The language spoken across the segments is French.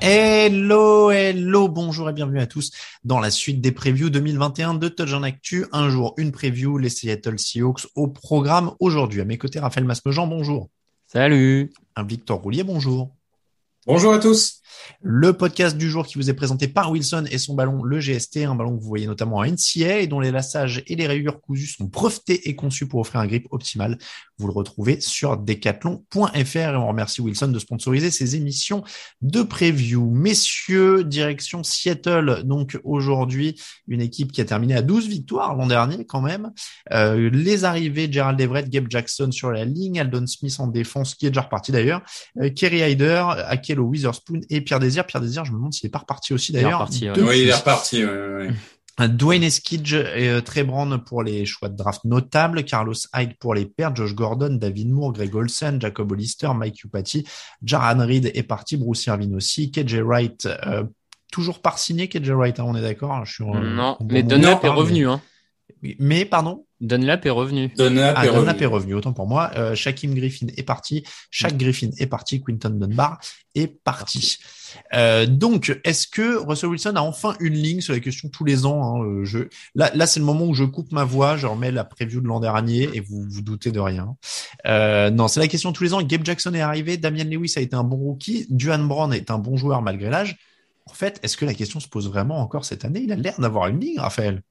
Hello, hello, bonjour et bienvenue à tous dans la suite des previews 2021 de Touch en Actu. Un jour, une preview, les Seattle Seahawks au programme aujourd'hui. À mes côtés, Raphaël Masmejean, bonjour. Salut. Un Victor Roulier, bonjour. Bonjour à tous. Le podcast du jour qui vous est présenté par Wilson et son ballon, le GST, un ballon que vous voyez notamment en NCA et dont les lassages et les rayures cousues sont brevetés et conçus pour offrir un grip optimal. Vous le retrouvez sur decathlon.fr et on remercie Wilson de sponsoriser ces émissions de preview. Messieurs, direction Seattle, donc aujourd'hui, une équipe qui a terminé à 12 victoires l'an dernier quand même. Euh, les arrivées, Gerald Everett, Gabe Jackson sur la ligne, Aldon Smith en défense, qui est déjà reparti d'ailleurs, euh, Kerry Hyder, Akello Witherspoon et Pierre Désir. Pierre Désir, je me demande s'il est pas reparti aussi d'ailleurs. Oui, il est reparti. Ouais, ouais. Dwayne Eskidge et euh, Trey Brown pour les choix de draft notables, Carlos Hyde pour les pairs, Josh Gordon, David Moore, Greg Olsen, Jacob Hollister, Mike Upati, Jaran Reed est parti, Bruce Irvin aussi, KJ Wright, euh, toujours par signé KJ Wright, hein, on est d'accord je suis, euh, Non, mais Dunlap est revenu. Mais, hein. mais pardon? Dunlap est revenu. Dunlap, ah, est, Dunlap revenu. est revenu, autant pour moi. Euh, Shaquem Griffin est parti, Shaq Griffin est parti, Quinton Dunbar est parti. Euh, donc, est-ce que Russell Wilson a enfin une ligne sur la question tous les ans hein, je... Là, là c'est le moment où je coupe ma voix, je remets la preview de l'an dernier et vous vous doutez de rien. Euh, non, c'est la question tous les ans. Gabe Jackson est arrivé, Damian Lewis a été un bon rookie, Duane Brown est un bon joueur malgré l'âge. En fait, est-ce que la question se pose vraiment encore cette année? Il a l'air d'avoir une ligne, Raphaël.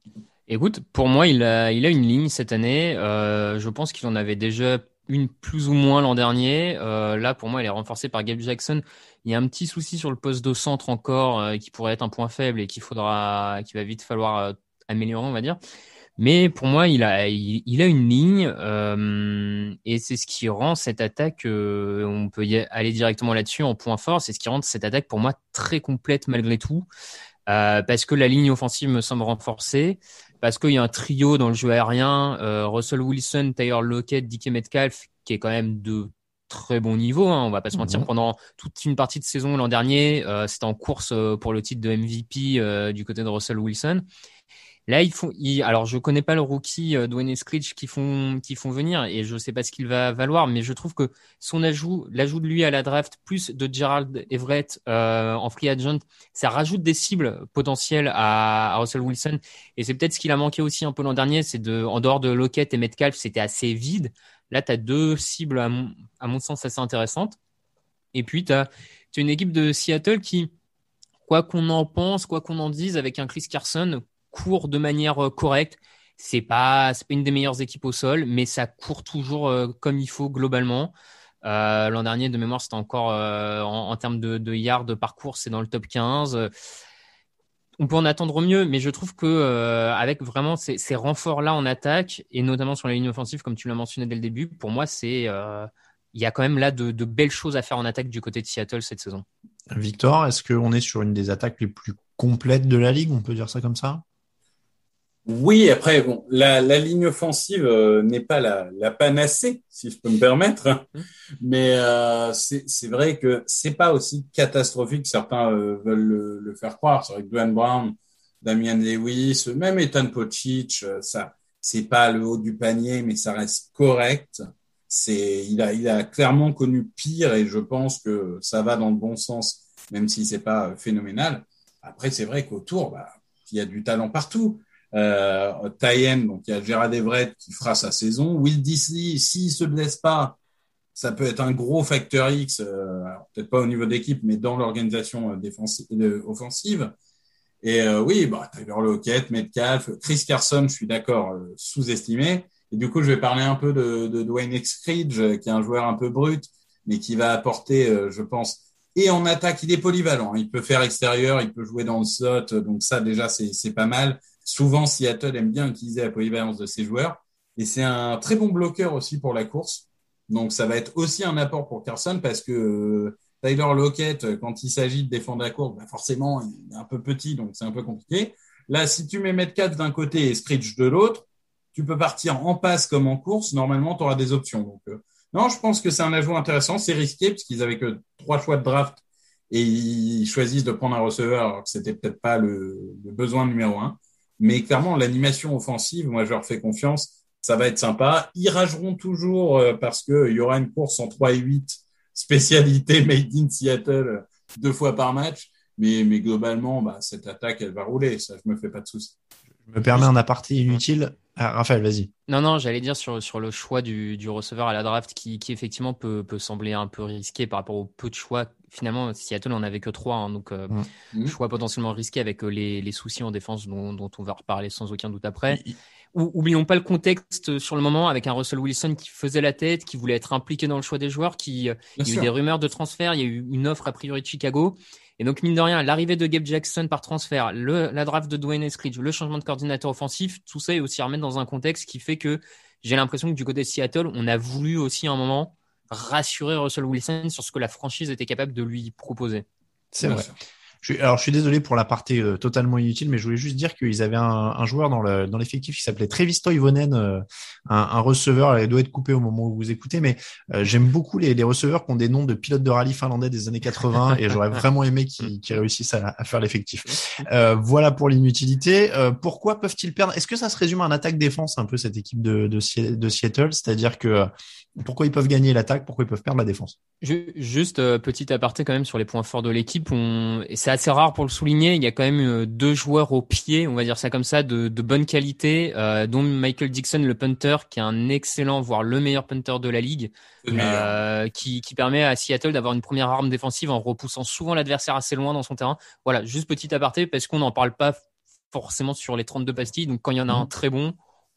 Écoute, pour moi, il a, il a une ligne cette année. Euh, je pense qu'il en avait déjà une plus ou moins l'an dernier. Euh, là, pour moi, elle est renforcée par Gabe Jackson. Il y a un petit souci sur le poste de centre encore euh, qui pourrait être un point faible et qu'il faudra, qu'il va vite falloir euh, améliorer, on va dire. Mais pour moi, il a, il, a une ligne euh, et c'est ce qui rend cette attaque. euh, on peut y aller directement là-dessus en point fort. C'est ce qui rend cette attaque pour moi très complète malgré tout, parce que la ligne offensive me semble renforcée, parce qu'il y a un trio dans le jeu aérien, euh, Russell Wilson, Tyler Lockett, DK Metcalf, qui est quand même de très bon niveau. Hein, on va pas se mentir. Mhm. Pendant toute une partie de saison l'an dernier, euh, c'était en course euh, pour le titre de MVP du côté de Russell Wilson. Là, ils font. Alors, je connais pas le rookie euh, Dwayne Eskridge qui font qui font venir et je sais pas ce qu'il va valoir, mais je trouve que son ajout, l'ajout de lui à la draft, plus de Gerald Everett euh, en free agent, ça rajoute des cibles potentielles à, Russell Wilson et c'est peut-être ce qu'il a manqué aussi un peu l'an dernier, c'est de en dehors de Lockett et Metcalf, c'était assez vide. Là, tu as deux cibles à mon, à mon sens assez intéressantes. Et puis, tu as, une équipe de Seattle qui, quoi qu'on en pense, quoi qu'on en dise, avec un Chris Carson, court de manière euh, correcte. C'est pas, pas une des meilleures équipes au sol, mais ça court toujours euh, comme il faut globalement. Euh, L'an dernier, de mémoire, c'était encore en, termes de, yards de parcours, c'est dans le top 15. On peut en attendre mieux, mais je trouve que avec vraiment ces, renforts-là en attaque et notamment sur la ligne offensive, comme tu l'as mentionné dès le début, pour moi, c'est il y a quand même là de, belles choses à faire en attaque du côté de Seattle cette saison. Victor, est-ce qu'on est sur une des attaques les plus complètes de la ligue? On peut dire ça comme ça? Oui, après, bon, la, la ligne offensive euh, n'est pas la, la, panacée, si je peux me permettre, hein. mais euh, c'est vrai que c'est pas aussi catastrophique que certains euh, veulent le, le, faire croire. C'est vrai que Dwayne Brown, Damian Lewis, même Ethan Pocic, ça, c'est pas le haut du panier, mais ça reste correct. c'est, il a, il a clairement connu pire et je pense que ça va dans le bon sens, même si c'est pas phénoménal. Après, c'est vrai qu'autour, bah, il y a du talent partout. Euh, Tayen, donc il y a Gérard Everett qui fera sa saison. Will Disley, s'il se blesse pas, ça peut être un gros facteur X, euh, peut-être pas au niveau d'équipe, mais dans l'organisation euh, défensive, offensive. Et euh, oui, bah, Tyler Lockett, Metcalf, Chris Carson, je suis d'accord, euh, sous-estimé. Et du coup, je vais parler un peu de, de Dwayne Excridge, euh, qui est un joueur un peu brut, mais qui va apporter, je pense, et en attaque, il est polyvalent. Il peut faire extérieur, il peut jouer dans le slot, donc ça déjà c'est pas mal. Souvent, Seattle aime bien utiliser la polyvalence de ses joueurs, et c'est un très bon bloqueur aussi pour la course. Donc ça va être aussi un apport pour Carson parce que Tyler Lockett, quand il s'agit de défendre la course, bah forcément, il est un peu petit, donc c'est un peu compliqué. Là, si tu mets Metcalf d'un côté et Screech de l'autre, tu peux partir en passe comme en course. Normalement, tu auras des options. Euh, non, je pense que c'est un ajout intéressant. C'est risqué puisqu'ils avaient que trois choix de draft et ils choisissent de prendre un receveur alors que c'était peut-être pas le, besoin numéro un. Mais clairement, l'animation offensive, moi, je leur fais confiance. Ça va être sympa. Ils rageront toujours euh, parce qu'il y aura une course en 3 et 8 spécialité made in Seattle deux fois par match. Mais, mais globalement, bah, cette attaque, elle va rouler. Ça, je me fais pas de soucis. Je me permets un aparté inutile. Ah, Raphaël, vas-y. Non, non, j'allais dire sur, sur le choix du, du receveur à la draft qui, qui effectivement peut, peut sembler un peu risqué par rapport au peu de choix. Finalement, Seattle en avait que trois, hein, donc euh, mmh. choix potentiellement risqué avec les, les soucis en défense dont, dont, on va reparler sans aucun doute après. Ou, oublions pas le contexte sur le moment avec un Russell Wilson qui faisait la tête, qui voulait être impliqué dans le choix des joueurs, qui Bien il y a eu des rumeurs de transfert, il y a eu une offre a priori de Chicago. Et donc, mine de rien, l'arrivée de Gabe Jackson par transfert, le, la draft de Dwayne Eskridge, le changement de coordinateur offensif, tout ça est aussi remettre dans un contexte qui fait que j'ai l'impression que du côté de Seattle, on a voulu aussi un moment rassurer Russell Wilson sur ce que la franchise était capable de lui proposer. C'est vrai. Je suis, alors, je suis désolé pour la partie euh, totalement inutile, mais je voulais juste dire qu'ils avaient un, un, joueur dans le dans l'effectif qui s'appelait Trevis Toivonen, euh, un, un, receveur. Il doit être coupé au moment où vous écoutez, mais euh, j'aime beaucoup les, les, receveurs qui ont des noms de pilotes de rallye finlandais des années 80, et j'aurais vraiment aimé qu'ils qu réussissent à, à, faire l'effectif. Euh, voilà pour l'inutilité. Euh, pourquoi peuvent-ils perdre? Est-ce que ça se résume à un attaque-défense un peu cette équipe de, de, de Seattle, c'est-à-dire que pourquoi ils peuvent gagner l'attaque, pourquoi ils peuvent perdre la défense? Juste euh, petit aparté quand même sur les points forts de l'équipe. On... C'est assez rare pour le souligner. Il y a quand même euh, deux joueurs au pied, on va dire ça comme ça, de, de bonne qualité, euh, dont Michael Dixon, le punter, qui est un excellent, voire le meilleur punter de la ligue, euh, qui, qui permet à Seattle d'avoir une première arme défensive en repoussant souvent l'adversaire assez loin dans son terrain. Voilà, juste petit aparté parce qu'on n'en parle pas forcément sur les 32 pastilles. Donc quand il y en a mmh. un très bon,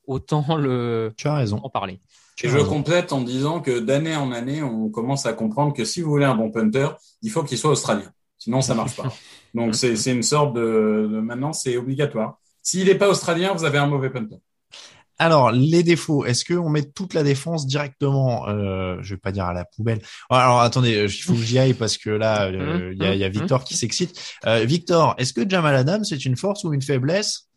autant le tu as raison. en parler. Et je complète en disant que d'année en année, on commence à comprendre que si vous voulez un bon punter, il faut qu'il soit australien. Sinon, ça marche pas. Donc, c'est une sorte de, de maintenant, c'est obligatoire. S'il n'est pas australien, vous avez un mauvais punter. Alors, les défauts, est-ce qu'on met toute la défense directement, euh, je vais pas dire à la poubelle. Alors, attendez, il faut que j'y aille parce que là, euh, il y, a, y, a, Victor qui s'excite. Euh, Victor, est-ce que Jamal Adams, c'est une force ou une faiblesse?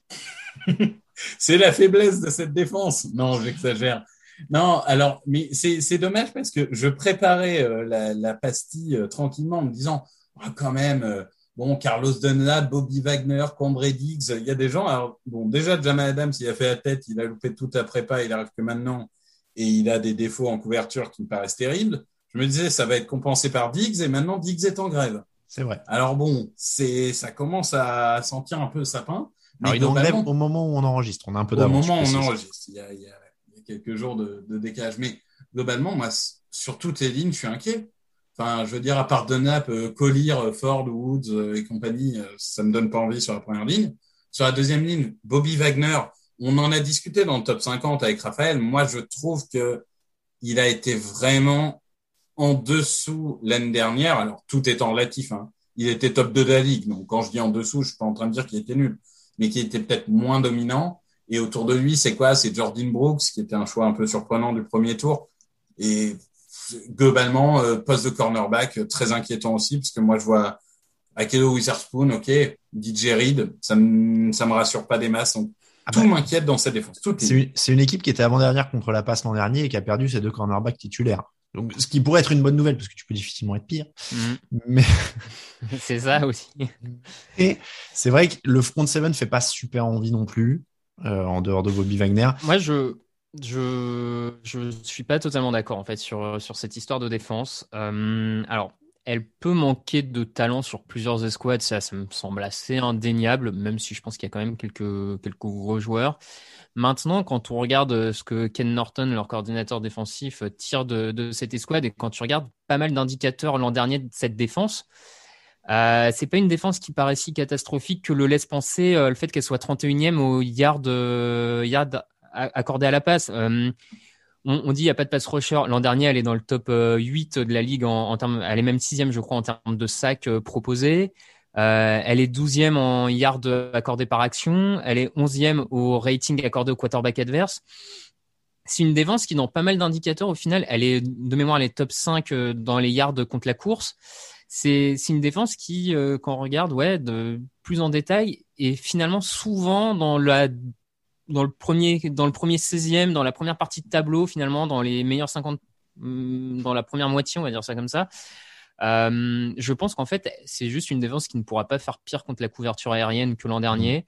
C'est la faiblesse de cette défense. Non, j'exagère. Non, alors, mais c'est dommage parce que je préparais euh, la, la, pastille euh, tranquillement en me disant, oh, quand même, euh, bon, Carlos Dunlap, Bobby Wagner, Combré Diggs, il y a des gens. Alors, bon, déjà, Jamal Adams, il a fait la tête, il a loupé toute la prépa, il arrive que maintenant, et il a des défauts en couverture qui me paraissent terribles. Je me disais, ça va être compensé par Diggs, et maintenant, Diggs est en grève. C'est vrai. Alors bon, c'est, ça commence à sentir un peu sapin. Alors, il enlève au moment où on enregistre. On a un peu d'avance. Au moment où on enregistre. Il y a, il y a quelques jours de, de, décalage. Mais globalement, moi, sur toutes les lignes, je suis inquiet. Enfin, je veux dire, à part Dunlap, euh, Collier, Ford, Woods euh, et compagnie, euh, ça me donne pas envie sur la première ligne. Sur la deuxième ligne, Bobby Wagner, on en a discuté dans le top 50 avec Raphaël. Moi, je trouve que il a été vraiment en dessous l'année dernière. Alors, tout étant relatif, hein. il était top 2 de la ligue. Donc, quand je dis en dessous, je suis pas en train de dire qu'il était nul, mais qu'il était peut-être moins dominant. Et autour de lui, c'est quoi? C'est Jordan Brooks, qui était un choix un peu surprenant du premier tour. Et globalement, euh, poste de cornerback, euh, très inquiétant aussi, parce que moi, je vois Akedo Witherspoon, ok, DJ Reed, ça me, ça me rassure pas des masses. Donc, ah tout bah, m'inquiète dans cette défense. C'est une, une, équipe qui était avant-dernière contre la passe l'an dernier et qui a perdu ses deux cornerbacks titulaires. Donc, ce qui pourrait être une bonne nouvelle parce que tu peux difficilement être pire. Mmh. Mais c'est ça aussi. Et c'est vrai que le front seven fait pas super envie non plus euh, en dehors de Bobby Wagner. Moi, je Je je suis pas totalement d'accord en fait sur sur cette histoire de défense. Euh, alors, elle peut manquer de talent sur plusieurs escouades, ça, ça me semble assez indéniable, même si je pense qu'il y a quand même quelques quelques gros joueurs. Maintenant, quand on regarde ce que Ken Norton, leur coordinateur défensif, tire de, de cette escouade, et quand tu regardes pas mal d'indicateurs l'an dernier de cette défense, euh, c'est pas une défense qui paraît si catastrophique que le laisse penser euh, le fait qu'elle soit 31e au yard, euh, yard accordé à la passe. Euh, on, dit il n'y a pas de pass rusher. L'an dernier, elle est dans le top 8 de la ligue en, termes, elle est même sixième, je crois, en termes de sacs proposés. elle est 12e en yard accordé par action. Elle est 11e au rating accordé au quarterback adverse. C'est une défense qui, dans pas mal d'indicateurs, au final, elle est de mémoire, elle est top 5 dans les yards contre la course c'est une défense qui, euh, quand on regarde, ouais, plus en détail, est finalement souvent dans la dans le premier dans le premier 16e, dans la première partie de tableau, finalement, dans les meilleurs 50, mm, dans la première moitié, on va dire ça comme ça. Euh, je pense qu'en fait, c'est juste une défense qui ne pourra pas faire pire contre la couverture aérienne que l'an dernier.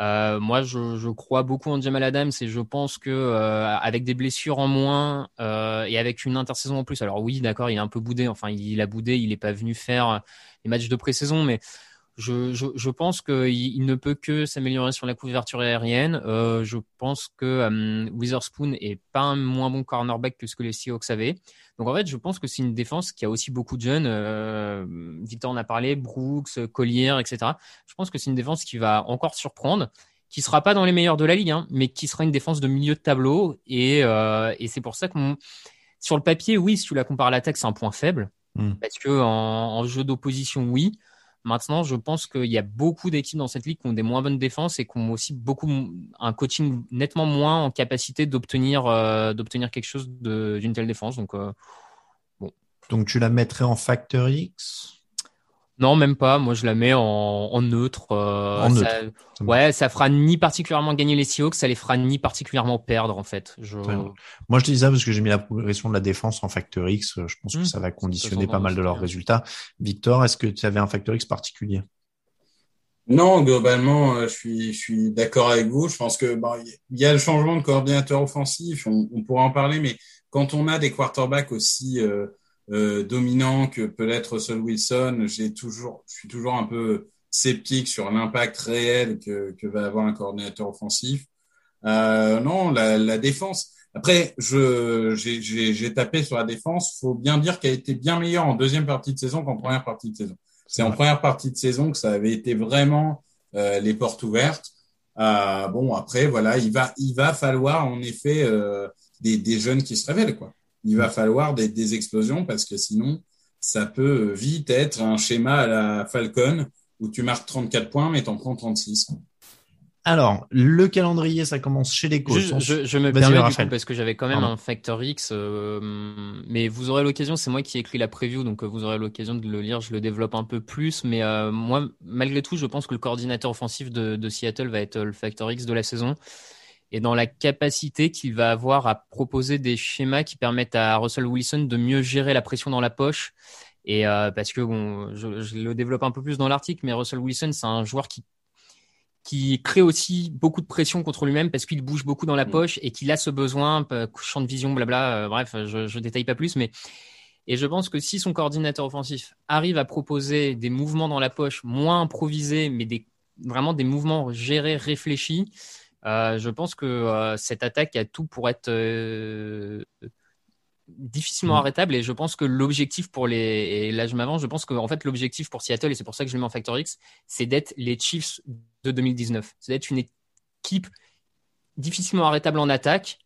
Euh, moi, je, je, crois beaucoup en Jamal Adams et je pense que euh, avec des blessures en moins et avec une intersaison en plus, alors oui, d'accord, il est un peu boudé. Enfin, il a boudé, il n'est pas venu faire les matchs de pré-saison, mais je, je, je pense qu'il il ne peut que s'améliorer sur la couverture aérienne. Euh, je pense que euh, Witherspoon est pas un moins bon cornerback que ce que les Seahawks avaient. Donc en fait, je pense que c'est une défense qui a aussi beaucoup de jeunes. Euh, Victor en a parlé, Brooks, Collier, etc. Je pense que c'est une défense qui va encore surprendre, qui sera pas dans les meilleurs de la ligue, hein, mais qui sera une défense de milieu de tableau. Et, euh, et c'est pour ça que sur le papier, oui, si tu la compares à l'attaque, c'est un point faible. Hmm. Parce que en, en jeu d'opposition, oui. Maintenant, je pense qu'il y a beaucoup d'équipes dans cette ligue qui ont des moins bonnes défenses et qui ont aussi beaucoup un coaching nettement moins en capacité d'obtenir euh, quelque chose d'une telle défense. Donc, euh. Donc, tu la mettrais en facteur X? Non, même pas. Moi, je la mets en, en neutre. Euh, en neutre. Ça, ouais, ça fera ni particulièrement gagner les Seahawks, ça les fera ni particulièrement perdre, en fait. Je... Moi, je dis ça parce que j'ai mis la progression de la défense en facteur X. Je pense que mmh. ça va conditionner pas mal de leurs résultats. Victor, est-ce que tu avais un facteur X particulier? Non, globalement, euh, je suis, je suis d'accord avec vous. Je pense que bon, il y a le changement de coordinateur offensif. On, on pourra en parler, mais quand on a des quarterbacks aussi euh, euh, dominant que peut être Russell Wilson, j'ai toujours, je suis toujours un peu sceptique sur l'impact réel que, que, va avoir un coordinateur offensif. Euh, non, la, la, défense. Après, je j'ai tapé sur la défense. Faut bien dire qu'elle a été bien meilleure en deuxième partie de saison qu'en première partie de saison. C'est en première partie de saison que ça avait été vraiment euh, les portes ouvertes. Euh, bon, après, voilà, il va il va falloir en effet euh, des, des jeunes qui se révèlent quoi il va falloir des, des, explosions parce que sinon, ça peut vite être un schéma à la Falcon où tu marques 34 points mais t'en prends 36. Alors, le calendrier, ça commence chez les coachs. Je, je, me permets du coup, parce que j'avais quand même un Factor X, euh, mais vous aurez l'occasion, c'est moi qui ai écrit la preview, donc euh, vous aurez l'occasion de le lire, je le développe un peu plus, mais euh, moi, malgré tout, je pense que le coordinateur offensif de, de Seattle va être le Factor X de la saison et dans la capacité qu'il va avoir à proposer des schémas qui permettent à Russell Wilson de mieux gérer la pression dans la poche. Et euh, parce que bon, je, je, le développe un peu plus dans l'article, mais Russell Wilson, c'est un joueur qui qui crée aussi beaucoup de pression contre lui-même parce qu'il bouge beaucoup dans la mm. poche et qu'il a ce besoin, champ de vision, blabla. Euh, bref, je, je détaille pas plus, mais et je pense que si son coordinateur offensif arrive à proposer des mouvements dans la poche moins improvisés, mais des vraiment des mouvements gérés, réfléchis, euh, je pense que euh, cette attaque a tout pour être euh, difficilement mm. arrêtable et je pense que l'objectif pour les et là je m'avance je pense que en fait l'objectif pour Seattle et c'est pour ça que je le mets en Factor X c'est d'être les Chiefs de 2019 c'est d'être une équipe difficilement arrêtable en attaque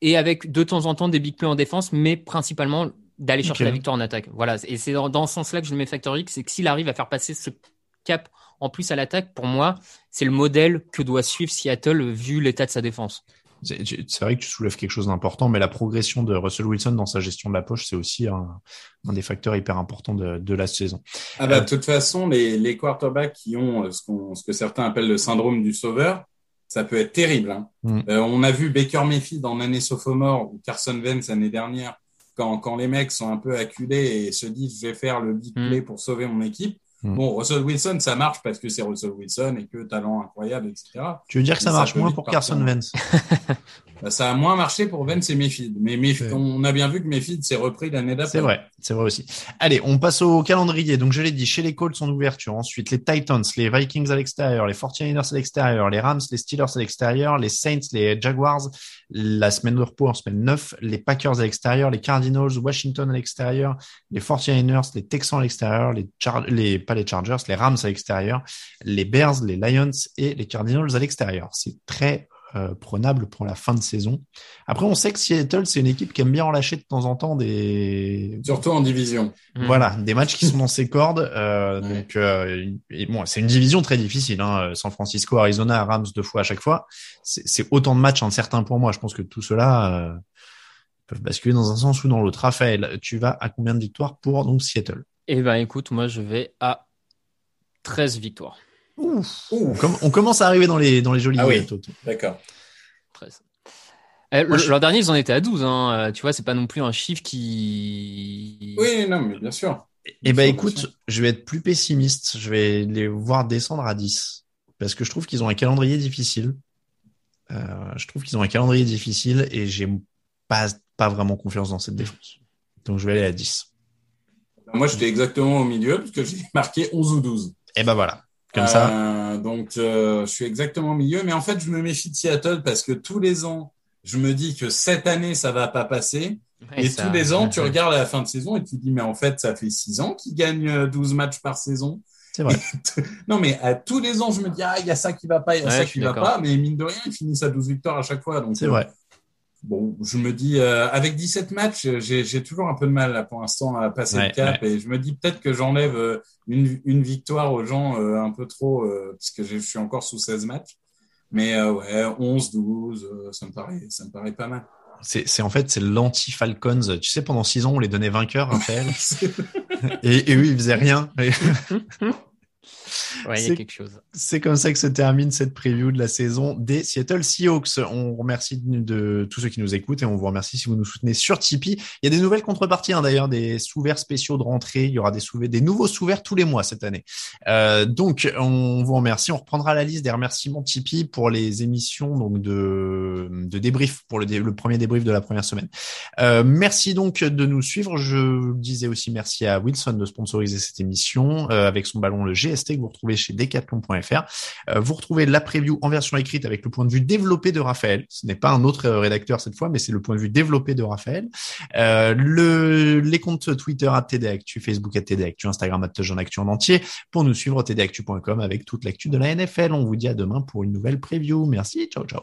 et avec de temps en temps des big plays en défense mais principalement d'aller chercher la victoire en attaque. Voilà. Et c'est dans, dans, ce sens là que je le mets Factor X c'est que s'il arrive à faire passer ce cap en plus à l'attaque, pour moi, c'est le modèle que doit suivre Seattle vu l'état de sa défense. C'est vrai que tu soulèves quelque chose d'important, mais la progression de Russell Wilson dans sa gestion de la poche, c'est aussi un, un, des facteurs hyper importants de, de la saison. Ah bah, de toute façon, les, les quarterbacks qui ont ce, qu ce, que certains appellent le syndrome du sauveur, ça peut être terrible. Hein. Mm. Euh, on a vu Baker Mayfield en année sophomore ou Carson Wentz l'année dernière, quand, quand les mecs sont un peu acculés et se disent je vais faire le big mm. play pour sauver mon équipe. Hmm. Bon, Russell Wilson, ça marche parce que c'est Russell Wilson et que talent incroyable, etc. Tu veux dire que ça marche moins pour Carson Wentz? ça a moins marché pour Vence et Mayfield. Mais on a bien vu que Mayfield s'est repris l'année d'après. C'est vrai, c'est vrai aussi. Allez, on passe au calendrier. Donc, je l'ai dit, chez les Colts en ouverture. Ensuite, les Titans, les Vikings à l'extérieur, les 49ers à l'extérieur, les Rams, les Steelers à l'extérieur, les Saints, les Jaguars, la semaine de repos en semaine 9, les Packers à l'extérieur, les Cardinals, Washington à l'extérieur, les 49ers, les Texans à l'extérieur, les, les, pas les Chargers, les Rams à l'extérieur, les Bears, les Lions et les Cardinals à l'extérieur. C'est très euh, prenable pour la fin de saison. Après, on sait que Seattle, c'est une équipe qui aime bien en lâcher de temps en temps des... Surtout en division. Mmh. Voilà, des matchs qui sont dans ses cordes. Euh, Donc, euh, bon, c'est une division très difficile. Hein. San Francisco, Arizona, Rams deux fois à chaque fois. C'est autant de matchs incertains pour moi. Je pense que tout cela euh, peuvent basculer dans un sens ou dans l'autre. Raphaël, tu vas à combien de victoires pour donc Seattle? Eh ben, écoute, moi, je vais à 13 victoires. On, commence à arriver dans les, dans les jolis ah oui. D'accord. Eh, L'an dernier, ils en étaient à 12. Hein. Euh, tu vois, c'est pas non plus un chiffre qui. Oui, non, mais bien sûr. Eh ben, écoute, je vais être plus pessimiste. Je vais les voir descendre à 10. Parce que je trouve qu'ils ont un calendrier difficile. Euh, je trouve qu'ils ont un calendrier difficile et j'ai pas, pas vraiment confiance dans cette défense. Donc, je vais aller à 10. Moi, j'étais exactement au milieu parce que j'ai marqué 11 ou 12. Et eh ben voilà. Comme ça. Euh, donc, euh, je suis exactement au milieu. Mais en fait, je me méfie de Seattle parce que tous les ans, je me dis que cette année, ça va pas passer. et tous les ans, tu regardes à la fin de saison et tu te dis, mais en fait, ça fait six ans qu'ils gagnent 12 euh, matchs par saison. C'est vrai. non, mais à tous les ans, je me dis, ah, il y a ça qui va pas, il y a ça qui va pas. Mais mine de rien, ils finissent à 12 victoires à chaque fois. C'est vrai bon, je me dis, euh, avec 17 matchs, j'ai toujours un peu de mal là, pour l'instant à passer le cap et je me dis peut-être que j'enlève euh, une, une, victoire aux gens euh, un peu trop, parce que je suis encore sous 16 matchs. Mais ouais, 11, 12, ça me paraît, ça me paraît pas mal. C'est en fait c'est l'anti-Falcons. Tu sais, pendant six ans, on les donnait vainqueurs, Raphaël? et, et eux, ils faisaient rien. Ouais, il y a quelque chose. C'est comme ça que se termine cette preview de la saison des Seattle Seahawks. On remercie de, tous ceux qui nous écoutent et on vous remercie si vous nous soutenez sur Tipeee. Il y a des nouvelles contreparties, hein, d'ailleurs, des sous-verts spéciaux de rentrée. Il y aura des, sous des nouveaux sous-verts tous les mois cette année. Euh, donc, on vous remercie. On reprendra la liste des remerciements Tipeee pour les émissions donc de, de débrief, pour le, le premier débrief de la première semaine. Euh, merci donc de nous suivre. Je disais aussi merci à Wilson de sponsoriser cette émission euh, avec son ballon le GST vous retrouvez chez decathlon.fr. Euh, vous retrouvez la preview en version écrite avec le point de vue développé de Raphaël. Ce n'est pas un autre euh, rédacteur cette fois, mais c'est le point de vue développé de Raphaël. Euh, le, les comptes Twitter à TDActu, Facebook à TDActu, Instagram à Actu en entier pour nous suivre tdactu.com avec toute l'actu de la NFL. On vous dit à demain pour une nouvelle preview. Merci, ciao ciao.